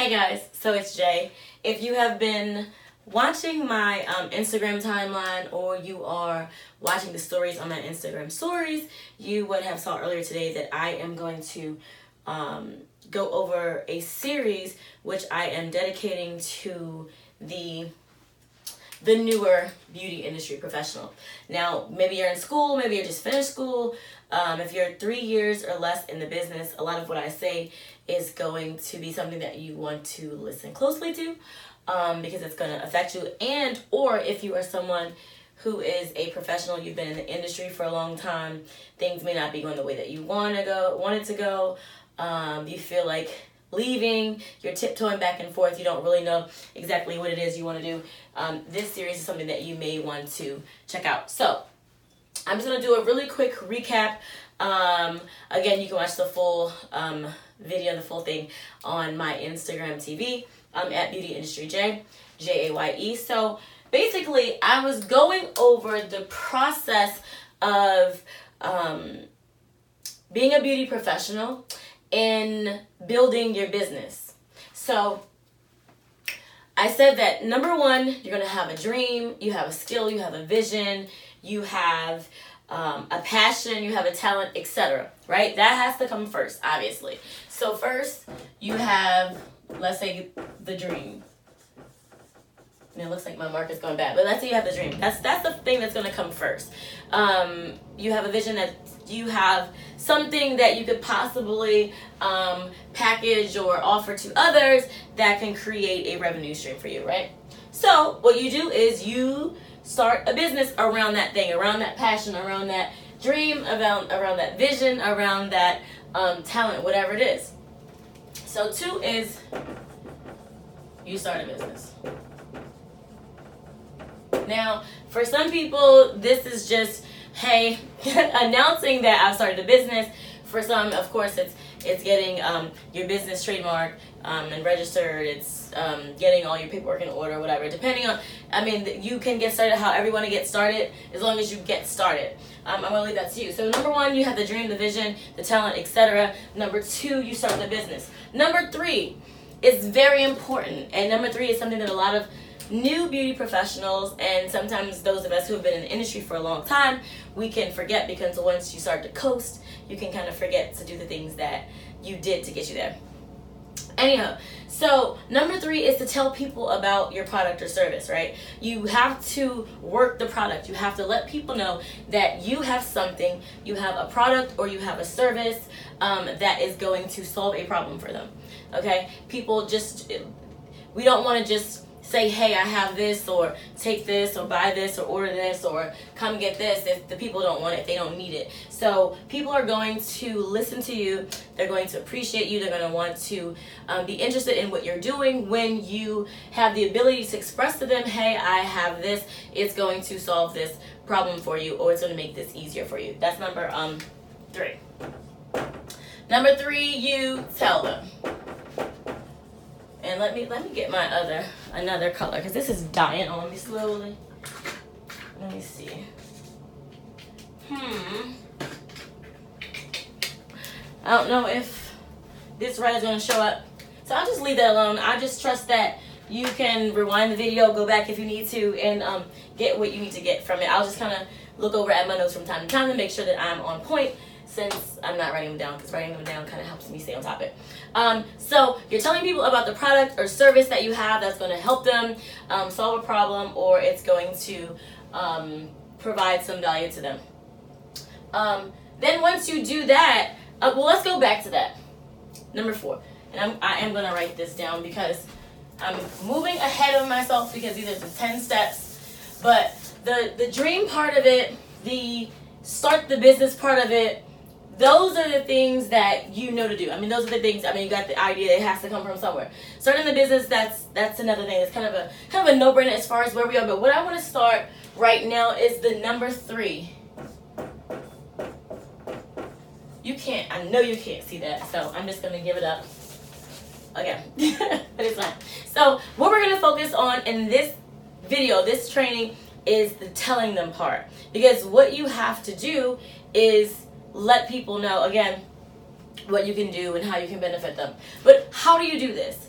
Hey guys, so it's Jaye. If you have been watching my um, Instagram timeline or you are watching the stories on my Instagram stories, you would have saw earlier today that I am going to um, go over a series which I am dedicating to the the newer beauty industry professional. Now, maybe you're in school, maybe you're just finished school. Um, if you're three years or less in the business, a lot of what I say is going to be something that you want to listen closely to um, because it's going to affect you. And, or if you are someone who is a professional, you've been in the industry for a long time, things may not be going the way that you want to go, want it to go. Um, you feel like leaving, you're tiptoeing back and forth, you don't really know exactly what it is you want to do, um, this series is something that you may want to check out. So, I'm just going to do a really quick recap. Um, again, you can watch the full um, video, the full thing on my Instagram TV um, at Beauty Industry J, J A Y E. So, basically, I was going over the process of um, being a beauty professional in building your business. So, I said that number one, you're going to have a dream, you have a skill, you have a vision, you have um, a passion, you have a talent, etc. Right? That has to come first, obviously. So, first, you have, let's say, the dream. And it looks like my mark is going bad, but let's say you have the dream. That's that's the thing that's going to come first. Um, you have a vision that you have something that you could possibly um, package or offer to others that can create a revenue stream for you, right? So what you do is you start a business around that thing, around that passion, around that dream, around around that vision, around that um, talent, whatever it is. So two is you start a business. Now, for some people, this is just hey, announcing that I've started a business. For some, of course, it's it's getting um, your business trademark um, and registered. It's um, getting all your paperwork in order, whatever. Depending on, I mean, you can get started however you want to get started, as long as you get started. Um, I'm gonna leave that to you. So number one, you have the dream, the vision, the talent, etc. Number two, you start the business. Number three is very important, and number three is something that a lot of new beauty professionals and sometimes those of us who have been in the industry for a long time we can forget because once you start to coast you can kind of forget to do the things that you did to get you there anyhow so number three is to tell people about your product or service right? You have to work the product. You have to let people know that you have something you have a product or you have a service um, that is going to solve a problem for them okay? People just we don't want to just say, hey, I have this, or take this, or buy this, or order this, or come get this if the people don't want it, they don't need it. So people are going to listen to you, they're going to appreciate you, they're going to want to um, be interested in what you're doing when you have the ability to express to them, hey, I have this, it's going to solve this problem for you, or it's going to make this easier for you. That's number um, three. Number three, you tell them. And let me let me get my other another color because this is dying on me slowly. Let me see. Hmm. I don't know if this red is gonna show up. So I'll just leave that alone. I just trust that you can rewind the video, go back if you need to, and um, get what you need to get from it. I'll just kind of look over at my notes from time to time to make sure that I'm on point since I'm not writing them down because writing them down kind of helps me stay on topic. Um, so you're telling people about the product or service that you have that's going to help them um, solve a problem or it's going to um, provide some value to them. Um, then once you do that, uh, well, let's go back to that. Number four, and I'm, I am going to write this down because I'm moving ahead of myself because these are the 10 steps. But the, the dream part of it, the start the business part of it, those are the things that you know to do. I mean, those are the things. I mean, you got the idea; it has to come from somewhere. Starting the business, that's that's another thing. It's kind of a kind of a no brainer as far as where we are. But what I want to start right now is the number three. You can't. I know you can't see that, so I'm just gonna give it up Okay, but it's fine. So what we're gonna focus on in this video, this training, is the telling them part. Because what you have to do is let people know again what you can do and how you can benefit them. But how do you do this?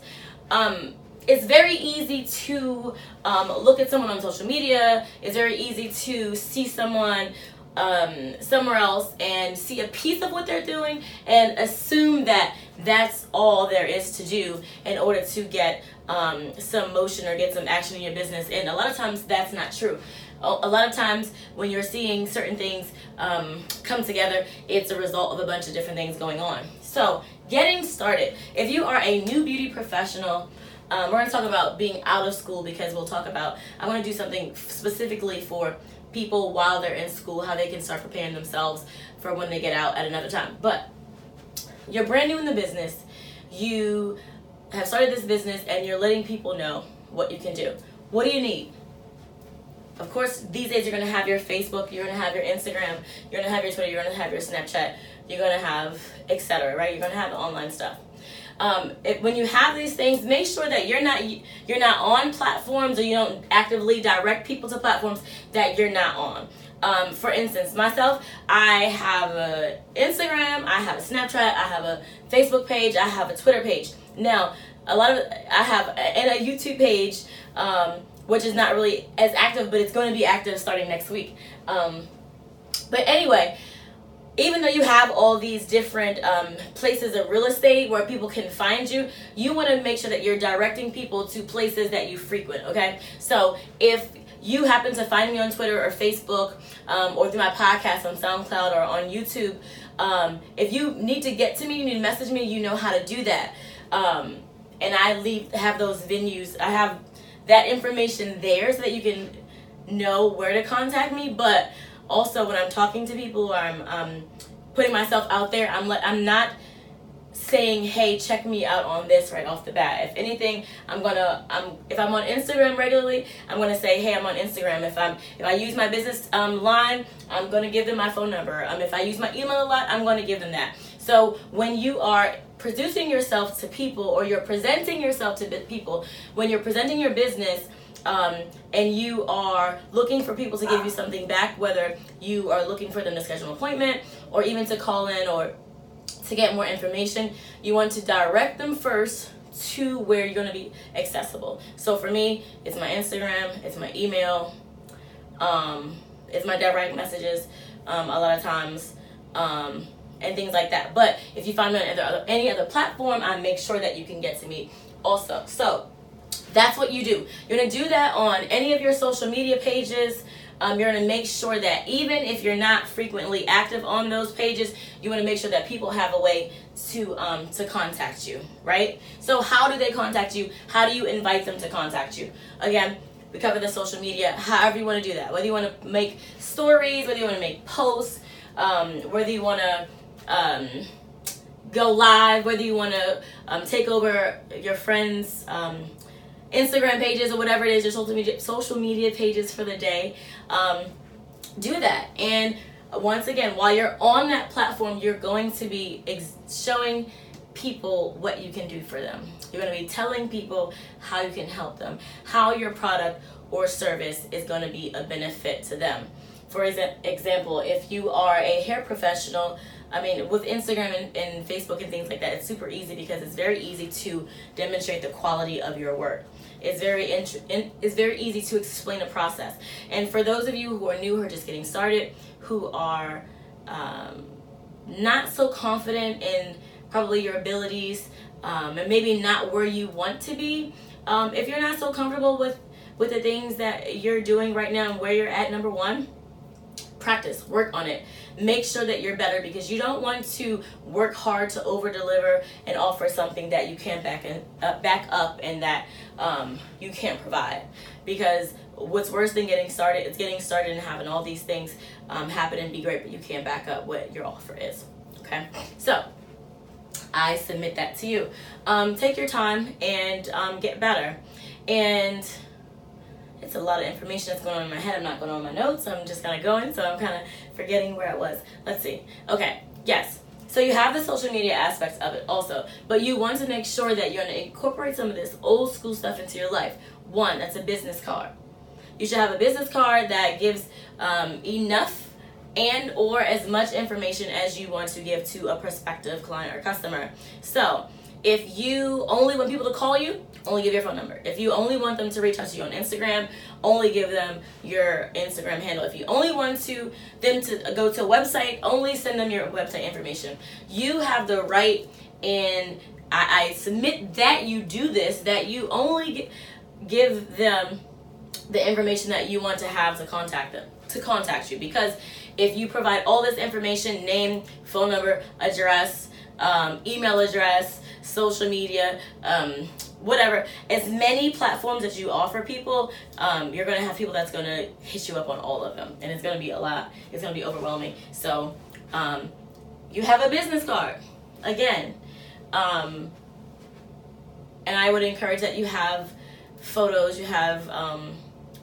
um, it's very easy to um, look at someone on social media. It's very easy to see someone um, somewhere else and see a piece of what they're doing and assume that that's all there is to do in order to get um, some motion or get some action in your business. And a lot of times that's not true. A lot of times when you're seeing certain things um, come together, it's a result of a bunch of different things going on. So, getting started. If you are a new beauty professional, um, we're going to talk about being out of school because we'll talk about, I want to do something specifically for people while they're in school, how they can start preparing themselves for when they get out at another time. But you're brand new in the business, you have started this business, and you're letting people know what you can do. What do you need? Of course, these days you're gonna have your Facebook, you're gonna have your Instagram, you're gonna have your Twitter, you're gonna have your Snapchat, you're gonna have etc. Right? You're gonna have the online stuff um, if, when you have these things, make sure that you're not you're not on platforms or you don't actively direct people to platforms that you're not on. Um, for instance, myself, I have a Instagram, I have a Snapchat, I have a Facebook page, I have a Twitter page. Now, a lot of I have and a YouTube page, um, which is not really as active, but it's going to be active starting next week. Um, but anyway, even though you have all these different um, places of real estate where people can find you, you want to make sure that you're directing people to places that you frequent, okay? So if you happen to find me on Twitter or Facebook um, or through my podcast on SoundCloud or on YouTube, um, if you need to get to me, you need to message me, you know how to do that. Um, and I leave have those venues. I have that information there so that you can know where to contact me, but also when I'm talking to people or I'm um, putting myself out there, I'm le- I'm not saying, "Hey, check me out on this" right off the bat. If anything, I'm gonna I'm if I'm on Instagram regularly, I'm gonna say, "Hey, I'm on Instagram." If I'm if I use my business um, line, I'm gonna give them my phone number. Um, if I use my email a lot, I'm gonna give them that. So when you are producing yourself to people or you're presenting yourself to people, when you're presenting your business um, and you are looking for people to give you something back, whether you are looking for them to schedule an appointment or even to call in or to get more information, you want to direct them first to where you're going to be accessible. So for me, it's my Instagram, it's my email, um, it's my direct messages um, a lot of times. Um, and things like that. But if you find me on any other, any other platform, I make sure that you can get to me also. So that's what you do. You're going to do that on any of your social media pages. Um, you're going to make sure that even if you're not frequently active on those pages, you want to make sure that people have a way to um, to contact you, right? So how do they contact you? How do you invite them to contact you? Again, we cover the social media. However you want to do that. Whether you want to make stories, whether you want to make posts, um, whether you want to um, go live, whether you want to um, take over your friends' um, Instagram pages or whatever it is, your social media social media pages for the day. Um, do that. And once again, while you're on that platform, you're going to be ex- showing people what you can do for them. You're going to be telling people how you can help them, how your product or service is going to be a benefit to them. For example, if you are a hair professional, I mean, with Instagram and, and, Facebook and things like that, it's super easy because it's very easy to demonstrate the quality of your work. It's very int- it's very easy to explain a process. And for those of you who are new, who are just getting started, who are um, not so confident in probably your abilities, um, and maybe not where you want to be, um, if you're not so comfortable with with the things that you're doing right now and where you're at, number one practice work on it make sure that you're better because you don't want to work hard to over deliver and offer something that you can't back and uh, back up and that um, you can't provide. Because what's worse than getting started is getting started and having all these things um, happen and be great but you can't back up what your offer is. Okay? So i submit that to you. Um, take your time and um, get better. And it's a lot of information that's going on in my head. I'm not going on my notes. I'm just kind of going, so I'm kind of forgetting where I was. Let's see. Okay, yes. So you have the social media aspects of it also, but you want to make sure that you're going to incorporate some of this old school stuff into your life. One, that's a business card. You should have a business card that gives um, enough and or as much information as you want to give to a prospective client or customer. So if you only want people to call you, only give your phone number. If you only want them to reach out to you on Instagram, only give them your Instagram handle. If you only want to them to go to a website, only send them your website information. You have the right and I, I submit that you do this, that you only give them the information that you want to have to contact them, to contact you. Because if you provide all this information, name, phone number, address, um, email address, social media, um, whatever, as many platforms that you offer people, um, you're gonna have people that's gonna hit you up on all of them, and it's gonna be a lot. It's gonna be overwhelming. So, um, you have a business card. Again, um, and I would encourage that you have photos, you have um,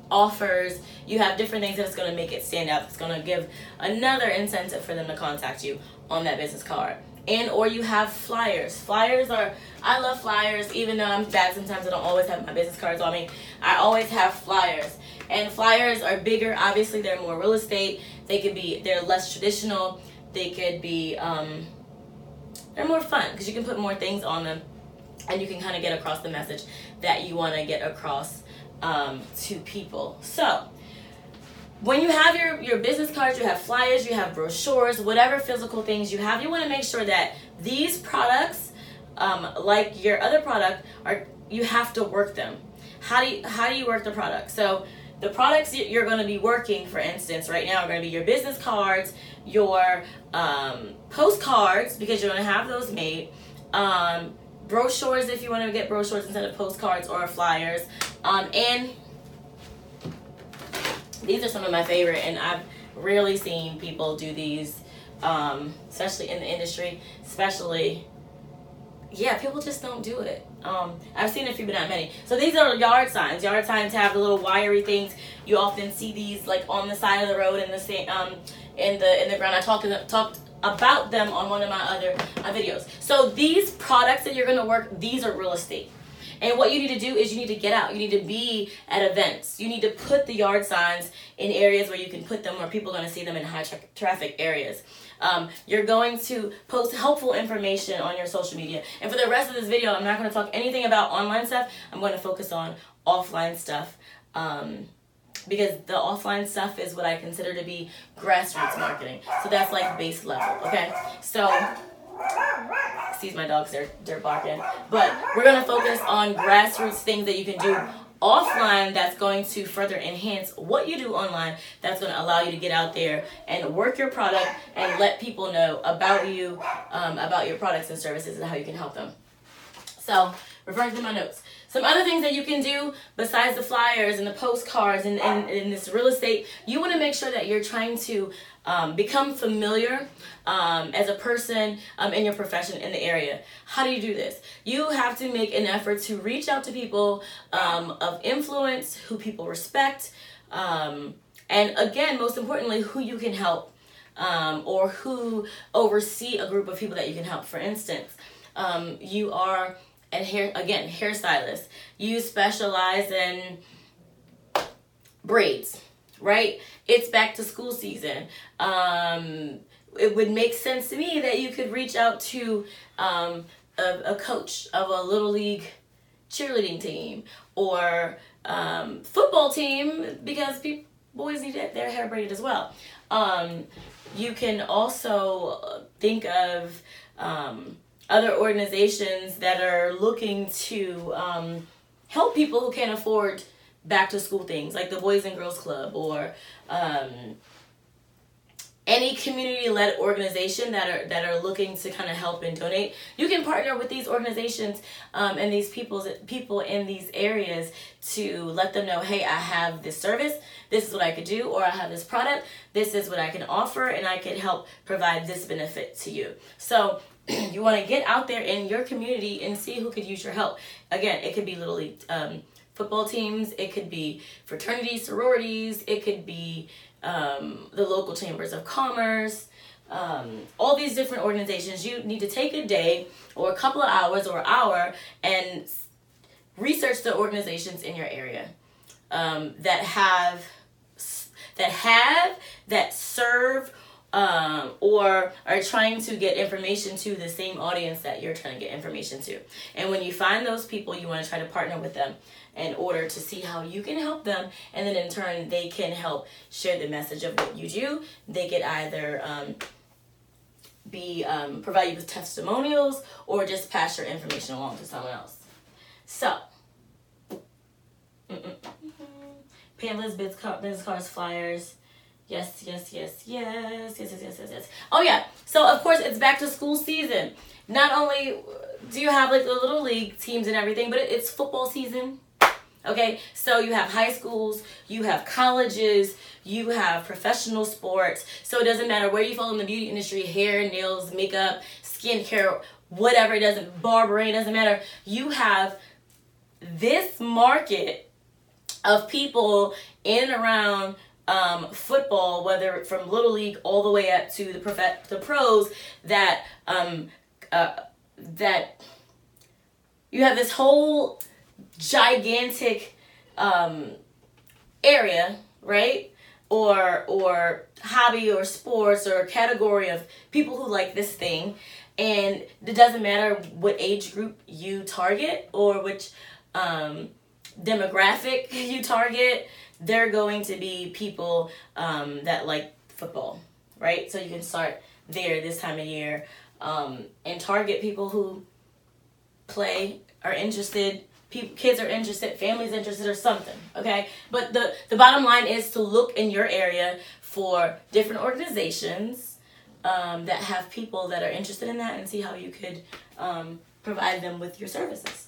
offers, you have different things that's going to make it stand out. That's going to give another incentive for them to contact you on that business card. And or you have flyers. Flyers are I love flyers, even though I'm bad sometimes I don't always have my business cards on me. I always have flyers. And flyers are bigger, obviously they're more real estate. They could be they're less traditional. They could be um, they're more fun because you can put more things on them and you can kind of get across the message that you want to get across um, to people. So, when you have your, your business cards, you have flyers, you have brochures, whatever physical things you have, you want to make sure that these products, um, like your other product, are you have to work them. How do you, how do you work the product? So the products you're going to be working, for instance, right now are going to be your business cards, your um, postcards because you're going to have those made, um, brochures if you want to get brochures instead of postcards or flyers, um, and these are some of my favorite, and I've really seen people do these, um, especially in the industry, especially. Yeah, people just don't do it. Um, I've seen a few, but not many. So these are yard signs. Yard signs have the little wiry things. You often see these like on the side of the road in the same um, in the in the ground. I talked talked about them on one of my other uh, videos. So these products that you're gonna work, these are real estate. And what you need to do is you need to get out. You need to be at events. You need to put the yard signs in areas where you can put them where people are going to see them in high tra- traffic areas. Um, you're going to post helpful information on your social media. And for the rest of this video, I'm not going to talk anything about online stuff. I'm going to focus on offline stuff. Um, because the offline stuff is what I consider to be grassroots marketing. So that's like base level, okay? So excuse my dogs, they're they're barking. But we're gonna focus on grassroots things that you can do offline that's going to further enhance what you do online that's going to allow you to get out there and work your product and let people know about you um, about your products and services and how you can help them so referring to my notes some other things that you can do besides the flyers and the postcards and, this real estate, you want to make sure that you're trying to um, become familiar um, as a person um, in your profession in the area. How do you do this? You have to make an effort to reach out to people um, of influence who people respect. Um, and again, most importantly, who you can help um, or who oversee a group of people that you can help. For instance, you are and hair again hairstylist. You specialize in braids right? It's back to school season. Um, it would make sense to me that you could reach out to um, a, a, coach of a little league cheerleading team or um, football team because people boys need their hair braided as well. Um, you can also think of um, other organizations that are looking to um, help people who can't afford back to school things like the Boys and Girls Club or um, any community led organization that are that are looking to kind of help and donate. You can partner with these organizations um, and these people's people in these areas to let them know, hey, I have this service. This is what I could do, or I have this product. This is what I can offer, and I can help provide this benefit to you. So you want to get out there in your community and see who could use your help. Again, it could be league um, football teams, it could be fraternities, sororities, it could be um, the local chambers of commerce. Um, all these different organizations, you need to take a day or a couple of hours or hour and research the organizations in your area um, that have that have that serve um, or are trying to get information to the same audience that you're trying to get information to. And when you find those people, you want to try to partner with them in order to see how you can help them. And then in turn, they can help share the message of what you do. They could either um, be um, provide you with testimonials or just pass your information along to someone else. So, pamphlets, business cards, flyers Yes, yes, yes, yes, yes, yes, yes, yes, yes. Oh yeah. So of course it's back to school season. Not only do you have like the little league teams and everything, but it's football season. Okay, so you have high schools, you have colleges, you have professional sports. So it doesn't matter where you fall in the beauty industry, hair, nails, makeup, skincare, whatever it doesn't, barbering, doesn't matter. You have this market of people in and around um, football, whether from little league all the way up to the prof- the pros, that um, uh, that you have this whole gigantic um, area, right? Or or hobby or sports or category of people who like this thing, and it doesn't matter what age group you target or which um, demographic you target they're going to be people um, that like football, right? So you can start there this time of year um, and target people who play, are interested, kids are interested, families interested, or something. Okay, but the the bottom line is to look in your area for different organizations um, that have people that are interested in that and see how you could um, provide them with your services.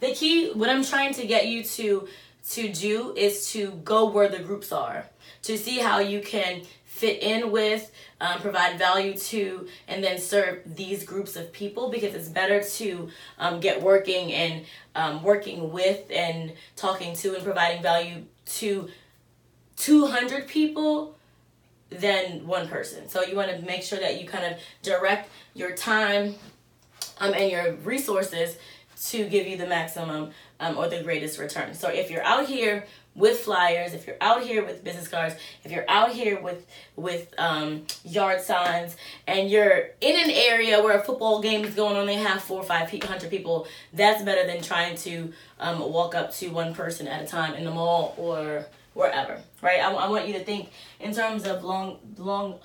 The key, what I'm trying to get you to to do is to go where the groups are, to see how you can fit in with, um, provide value to, and then serve these groups of people because it's better to um, get working and um, working with and talking to and providing value to 200 people than one person. So you want to make sure that you kind of direct your time um, and your resources to give you the maximum um, or the greatest return. So if you're out here with flyers, if you're out here with business cards, if you're out here with with um, yard signs, and you're in an area where a football game is going on, they have four or five hundred people. That's better than trying to um, walk up to one person at a time in the mall or wherever, right? I, I want you to think in terms of long, long,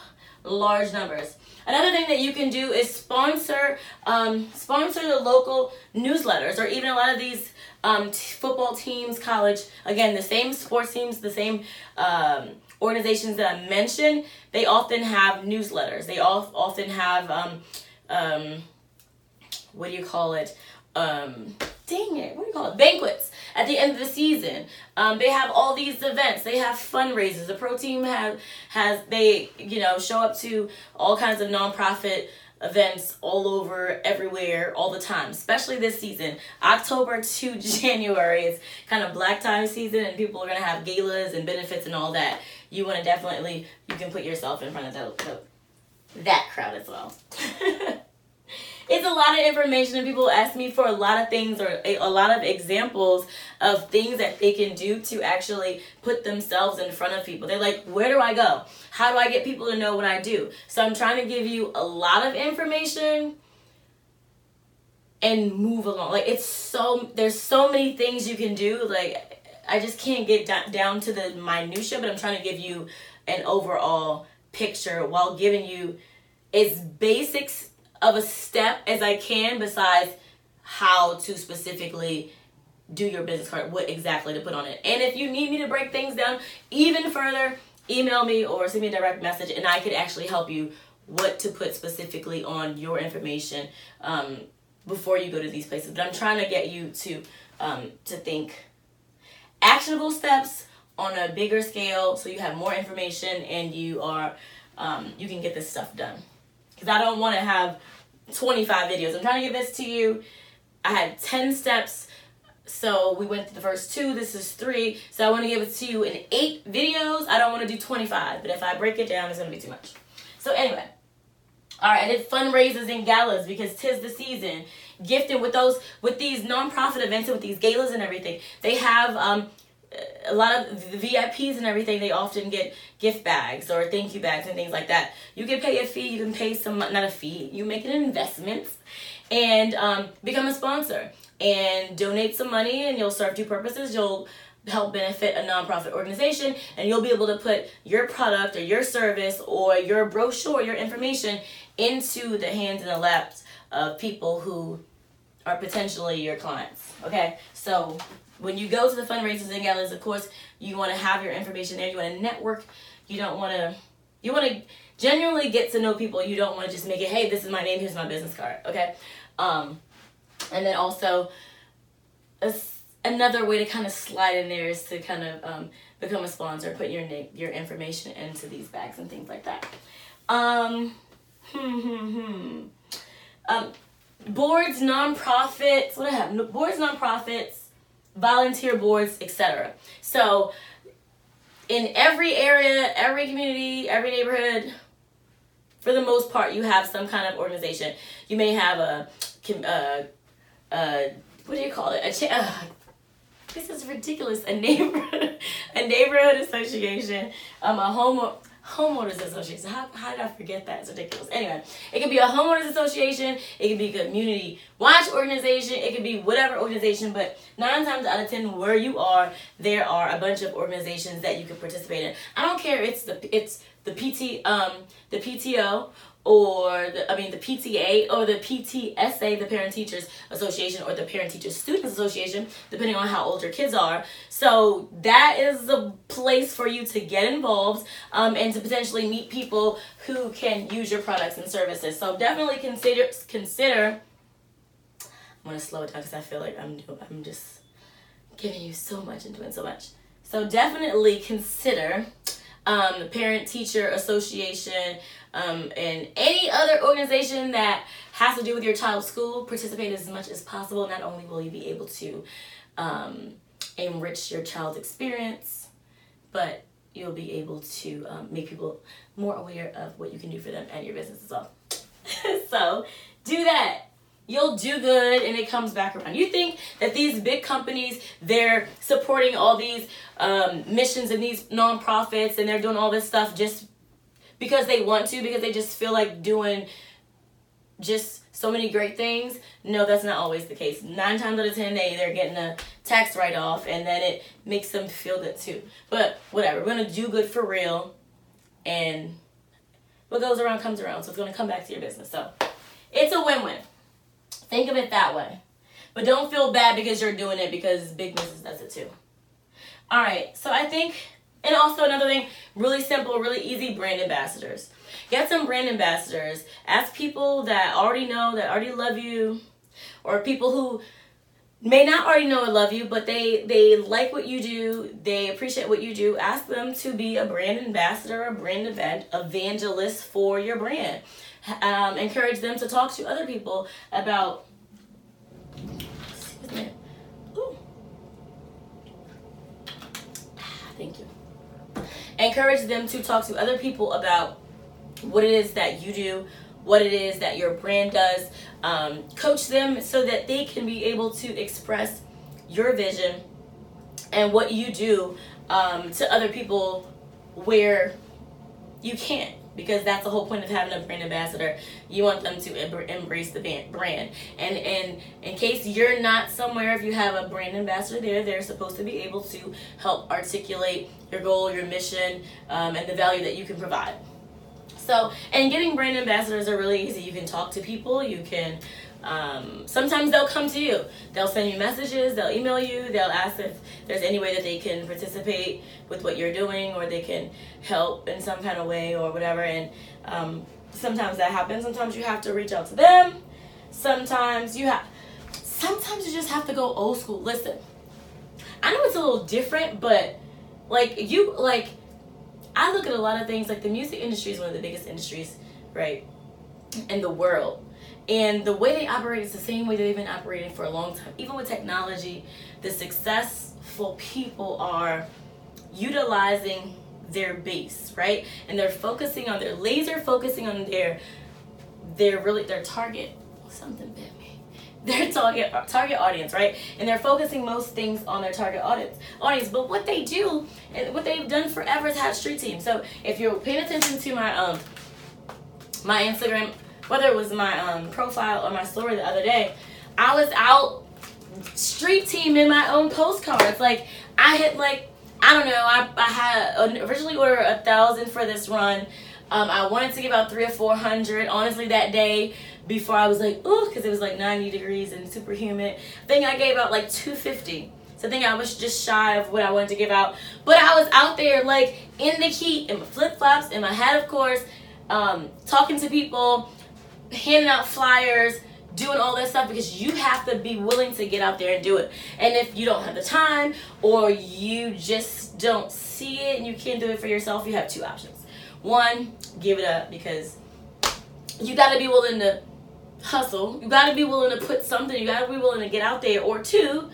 large numbers. Another thing that you can do is sponsor um, sponsor the local newsletters or even a lot of these um, t- football teams, college, again, the same sports teams, the same um, organizations that I mentioned, they often have newsletters. They all, often have, um, um, what do you call it? Um, dang it, what do you call it? Banquets at the end of the season. Um, they have all these events. They have fundraisers. The pro team has has they you know show up to all kinds of nonprofit events all over everywhere all the time especially this season october to january is kind of black time season and people are going to have galas and benefits and all that you want to definitely you can put yourself in front of the that crowd as well it's a lot of information and people ask me for a lot of things or a, a, lot of examples of things that they can do to actually put themselves in front of people. They're like where do i go? How do i get people to know what i do? So i'm trying to give you a lot of information and move along. Like it's so there's so many things you can do. Like i just can't get down to the minutia but i'm trying to give you an overall picture while giving you its basics of a step as I can besides how to specifically do your business card, what exactly to put on it. And if you need me to break things down even further, email me or send me a direct message and I could actually help you what to put specifically on your information um, before you go to these places. But I'm trying to get you to um, to think actionable steps on a bigger scale so you have more information and you are um, you can get this stuff done because I don't want to have 25 videos. I'm trying to give this to you. I had 10 steps. So we went through the first two. This is three. So I want to give it to you in eight videos. I don't want to do 25, but if I break it down, it's going to be too much. So anyway, all right, I did fundraisers and galas because tis the season. Gifting with those with these nonprofit events and with these galas and everything. They have um a lot of VIPs and everything, they often get gift bags or thank you bags and things like that. You can pay a fee, you can pay some, not a fee, you make an investment and um, become a sponsor and donate some money and you'll serve two purposes. You'll help benefit a nonprofit organization and you'll be able to put your product or your service or your brochure, your information into the hands and the laps of people who are potentially your clients. Okay, so when you go to the fundraisers and galas, of course, you want to have your information there. You want to network. You don't want to. You want to genuinely get to know people. You don't want to just make it. Hey, this is my name. Here's my business card. Okay, um, and then also, a, another way to kind of slide in there is to kind of um, become a sponsor. Put your name, your information into these bags and things like that. Um, hmm, hmm, hmm. Um, boards, nonprofits, what do I have, boards, nonprofits, volunteer boards, etc. So, in every area, every community, every neighborhood, for the most part, you have some kind of organization. You may have a, a, a what do you call it? A cha- uh, this is ridiculous. A neighborhood, a neighborhood association, um, a home homeowners association. How, how did I forget that? It's ridiculous. Anyway, it could be a homeowners association. It could be a community watch organization. It could be whatever organization. But nine times out of ten, where you are, there are a bunch of organizations that you can participate in. I don't care. It's the it's the PT um the PTO or the I mean the PTA or the PTSA, the Parent Teachers Association, or the Parent Teachers Students Association, depending on how old your kids are. So that is a place for you to get involved um, and to potentially meet people who can use your products and services. So definitely consider consider. I'm gonna slow it down because I feel like I'm I'm just giving you so much and doing so much. So definitely consider um, Parent Teacher Association, um, and any other organization that has to do with your child's school, participate as much as possible. Not only will you be able to um, enrich your child's experience, but you'll be able to um, make people more aware of what you can do for them and your business as well. so do that. You'll do good and it comes back around. You think that these big companies, they're supporting all these um, missions and these nonprofits and they're doing all this stuff just because they want to, because they just feel like doing just so many great things. No, that's not always the case. Nine times out of ten, they they're getting a tax write off, and then it makes them feel good too. But whatever, we're gonna do good for real, and what goes around comes around. So it's gonna come back to your business. So it's a win win. Think of it that way. But don't feel bad because you're doing it because big business does it too. All right, so I think and also another thing, really simple, really easy brand ambassadors. Get some brand ambassadors. Ask people that already know, that already love you, or people who may not already know and love you, but they they like what you do, they appreciate what you do. Ask them to be a brand ambassador, a brand event evangelist for your brand. Um, encourage them to talk to other people about. Ooh. Thank you encourage them to talk to other people about what it is that you do, what it is that your brand does. Um, coach them so that they can be able to express your vision and what you do um, to other people where you can't because that's the whole point of having a brand ambassador. You want them to embrace the brand. And and in case you're not somewhere, if you have a brand ambassador there, they're supposed to be able to help articulate your goal, your mission, um, and the value that you can provide. So, and getting brand ambassadors are really easy. You can talk to people. You can. Um, sometimes they'll come to you. They'll send you messages. They'll email you. They'll ask if there's any way that they can participate with what you're doing, or they can help in some kind of way, or whatever. And um, sometimes that happens. Sometimes you have to reach out to them. Sometimes you have. Sometimes you just have to go old school. Listen, I know it's a little different, but like you like I look at a lot of things like the music industry is one of the biggest industries, right, in the world. And the way they operate is the same way they've been operating for a long time. Even with technology, the successful people are utilizing their base, right? And they're focusing on their laser focusing on their their really their target. Something bit me. their target target audience, right? And they're focusing most things on their target audience. Audience, but what they do and what they've done forever is have street teams. So if you're paying attention to my um my Instagram, whether it was my um profile or my story the other day, I was out street team in my own postcards. Like I had like I don't know. I I had originally ordered a thousand for this run. Um, I wanted to give out three or four hundred. Honestly, that day before I was like, oh, because it was like ninety degrees and super humid. I think I gave out like two fifty. So I think I was just shy of what I wanted to give out. But I was out there like in the heat, in my flip flops, in my hat, of course, um, talking to people, handing out flyers doing all that stuff because you have to be willing to get out there and do it. And if you don't have the time or you just don't see it and you can't do it for yourself, you have two options. One, give it up because you got to be willing to hustle. You got to be willing to put something, you got to be willing to get out there. Or two,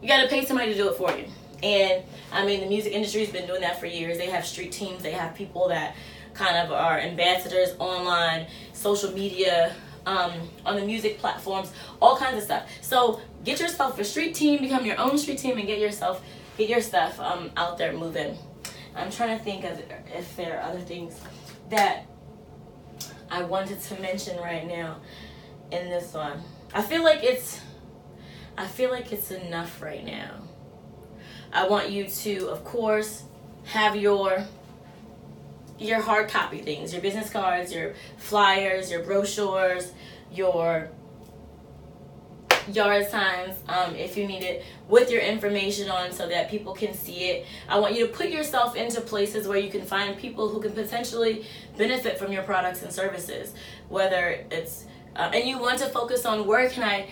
you got to pay somebody to do it for you. And I mean, the music industry's been doing that for years. They have street teams, they have people that kind of are ambassadors online, social media, um, on the music platforms, all kinds of stuff. So get yourself a street team, become your own street team, and get yourself get your stuff um, out there moving. I'm trying to think of if there are other things that I wanted to mention right now in this one. I feel like it's I feel like it's enough right now. I want you to, of course, have your your hard copy things, your business cards, your flyers, your brochures, your yard signs um, if you need it with your information on so that people can see it. I want you to put yourself into places where you can find people who can potentially benefit from your products and services whether it's uh, and you want to focus on where can i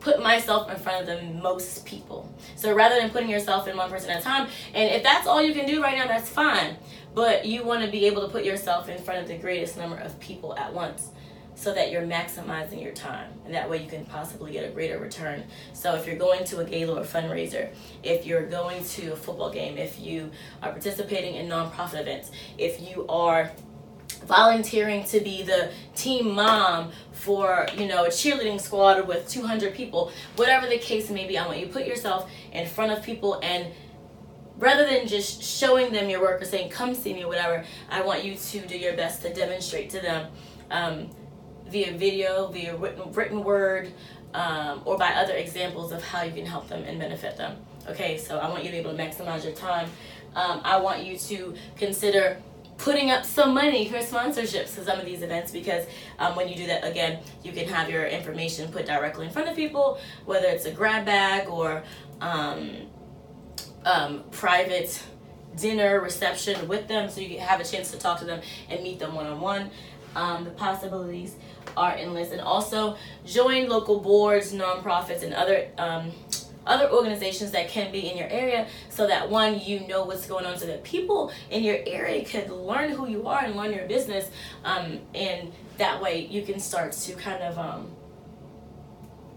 put myself in front of the most people. So rather than putting yourself in one person at a time and if that's all you can do right now that's fine but you want to be able to put yourself in front of the greatest number of people at once so that you're maximizing your time and that way you can possibly get a greater return. So if you're going to a gala or fundraiser if you're going to a football game if you are participating in nonprofit events if you are volunteering to be the team mom for you know a cheerleading squad with 200 people whatever the case may be i want you to put yourself in front of people and rather than just showing them your work or saying come see me whatever i want you to do your best to demonstrate to them um, via video, via written, written word, um, or by other examples of how you can help them and benefit them. Okay, so I want you to be able to maximize your time. Um, I want you to consider putting up some money for sponsorships to some of these events because um, when you do that again you can have your information put directly in front of people whether it's a grab bag or um, um, private dinner reception with them so you have a chance to talk to them and meet them one-on-one. Um, the possibilities are endless. And also join local boards nonprofits and other um, other organizations that can be in your area so that one you know what's going on so that people in your area could learn who you are and learn your business. Um, and that way you can start to kind of um,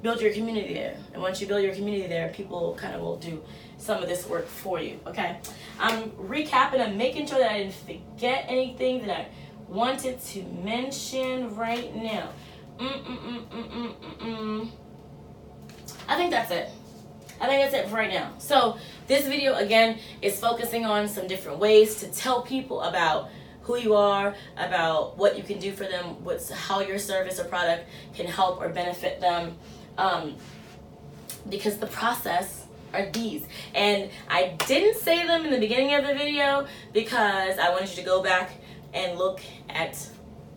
build your community there. And once you build your community there people kind of will do some of this work for you okay i'm recapping i'm making sure that i didn't forget anything that i wanted to mention right now. Mm-mm-mm-mm-mm-mm. I think that's it. I think that's it for right now. So this video again is focusing on some different ways to tell people about who you are, about what you can do for them, what's how your service or product can help or benefit them. Um, because the process are these. And I didn't say them in the beginning of the video because I wanted you to go back and look at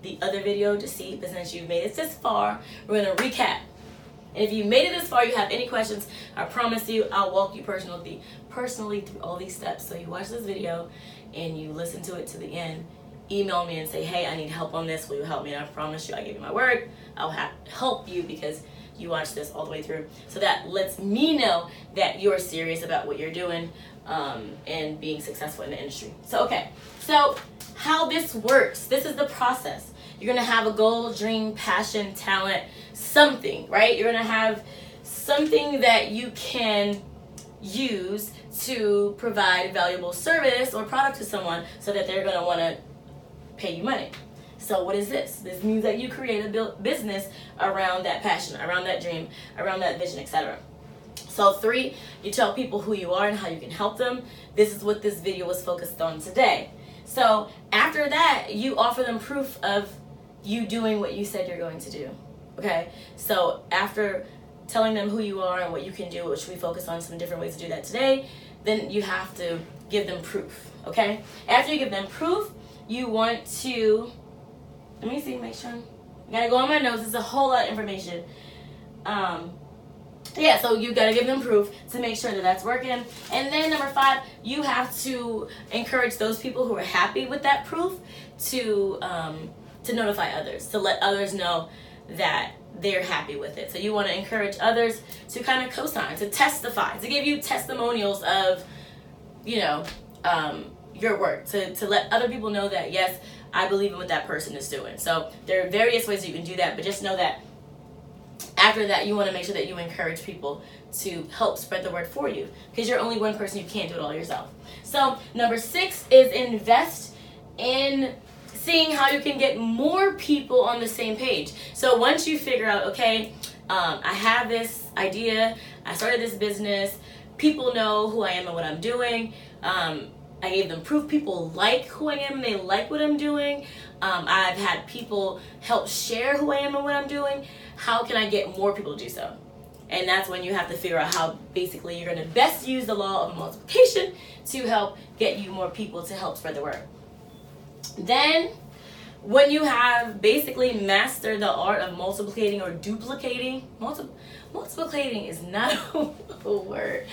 the other video to see, but since you've made it this far, we're gonna recap. And if you made it this far, you have any questions, I promise you, I'll walk you personally, personally through all these steps. So you watch this video and you listen to it to the end, email me and say, hey, I need help on this. Will you help me? And I promise you, I give you my word. I'll help you because you watch this all the way through. So that lets me know that you're serious about what you're doing um, and being successful in the industry. So, okay. So how this works. This is the process. You're to have a goal, dream, passion, talent, something, right? You're to have something that you can use to provide valuable service or product to someone so that they're want to pay you money. So what is this? This means that you create a business around that passion, around that dream, around that vision, etc. So three, you tell people who you are and how you can help them. This is what this video was focused on today. So after that, you offer them proof of you doing what you said you're going to do. Okay? So after telling them who you are and what you can do, which we focus on some different ways to do that today, then you have to give them proof. Okay? After you give them proof, you want to let me see, make sure. I gotta go on my notes. It's a whole lot of information. Um, yeah, so you gotta give them proof to make sure that that's working. And then number five, you have to encourage those people who are happy with that proof to um, to notify others, to let others know that they're happy with it. So you want to encourage others to kind of co-sign, to testify, to give you testimonials of, you know, um, your work, to to let other people know that yes, I believe in what that person is doing. So there are various ways you can do that, but just know that after that, you want to make sure that you encourage people to help spread the word for you because you're only one person. You can't do it all yourself. So, number six is invest in seeing how you can get more people on the same page. So, once you figure out, okay, um, I have this idea, I started this business, people know who I am and what I'm doing. Um, I gave them proof. People like who I am. They like what I'm doing. Um, I've had people help share who I am and what I'm doing. How can I get more people to do so? And that's when you have to figure out how basically you're going to best use the law of multiplication to help get you more people to help spread the word. Then, when you have basically mastered the art of multiplicating or duplicating, multi- multiplicating is not a word.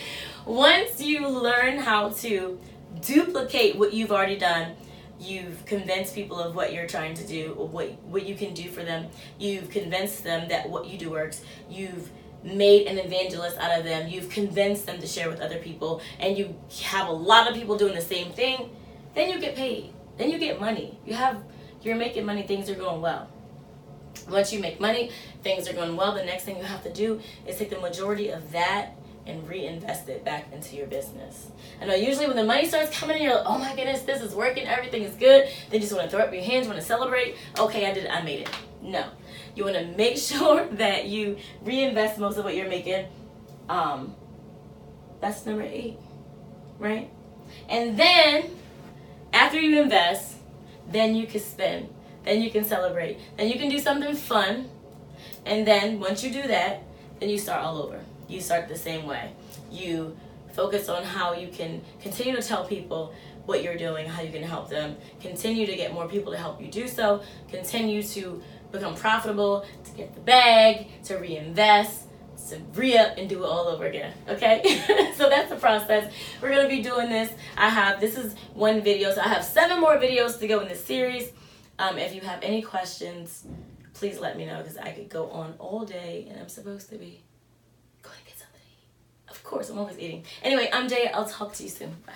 Once you learn how to duplicate what you've already done. You've convinced people of what you're trying to do or what what you can do for them. You've convinced them that what you do works. You've made an evangelist out of them. You've convinced them to share with other people and you have a lot of people doing the same thing then you get paid. Then you get money. You have you're making money. Things are going well. Once you make money things are going well. The next thing you have to do is take the majority of that and reinvest it back into your business. I know usually when the money starts coming in, you're like, oh my goodness, this is working, everything is good. Then you just want to throw up your hands, want to celebrate. Okay, I did it, I made it. No. You want to make sure that you reinvest most of what you're making. Um, that's number eight, right? And then after you invest, then you can spend, then you can celebrate, then you can do something fun. And then once you do that, then you start all over you start the same way. You focus on how you can continue to tell people what you're doing, how you can help them, continue to get more people to help you do so, continue to become profitable, to get the bag, to reinvest, to re up and do it all over again. Okay? so that's the process. We're gonna be doing this. I have this is one video, so I have seven more videos to go in this series. Um, if you have any questions, please let me know because I could go on all day and I'm supposed to be of course, I'm always eating. Anyway, I'm Jaye. I'll talk to you soon. Bye.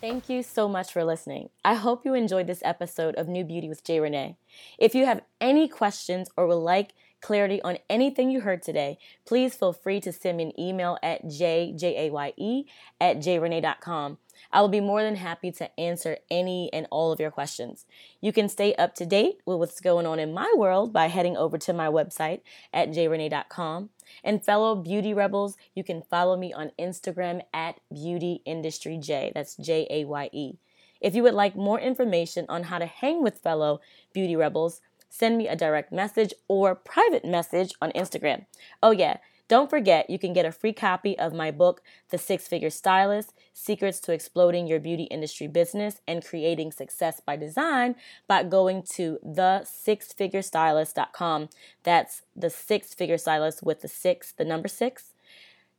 Thank you so much for listening. I hope you enjoyed this episode of New Beauty with Jaye Renee. If you have any questions or would like clarity on anything you heard today, please feel free to send me an email at jjaye at jrenee.com. I will be more than happy to answer any and all of your questions. You can stay up to date with what's going on in my world by heading over to my website at jrenee.com. And fellow beauty rebels, you can follow me on Instagram at Beauty Industry Jaye. That's J A Y E. If you would like more information on how to hang with fellow beauty rebels, send me a direct message or private message on Instagram. Oh, yeah. Don't forget, you can get a free copy of my book, The Six Figure Stylist Secrets to Exploding Your Beauty Industry Business and Creating Success by Design, by going to the6figurestylist.com. That's the six figure stylist with the six, the number six.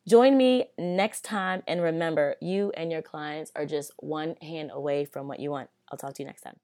Join me next time, and remember, you and your clients are just one hand away from what you want. I'll talk to you next time.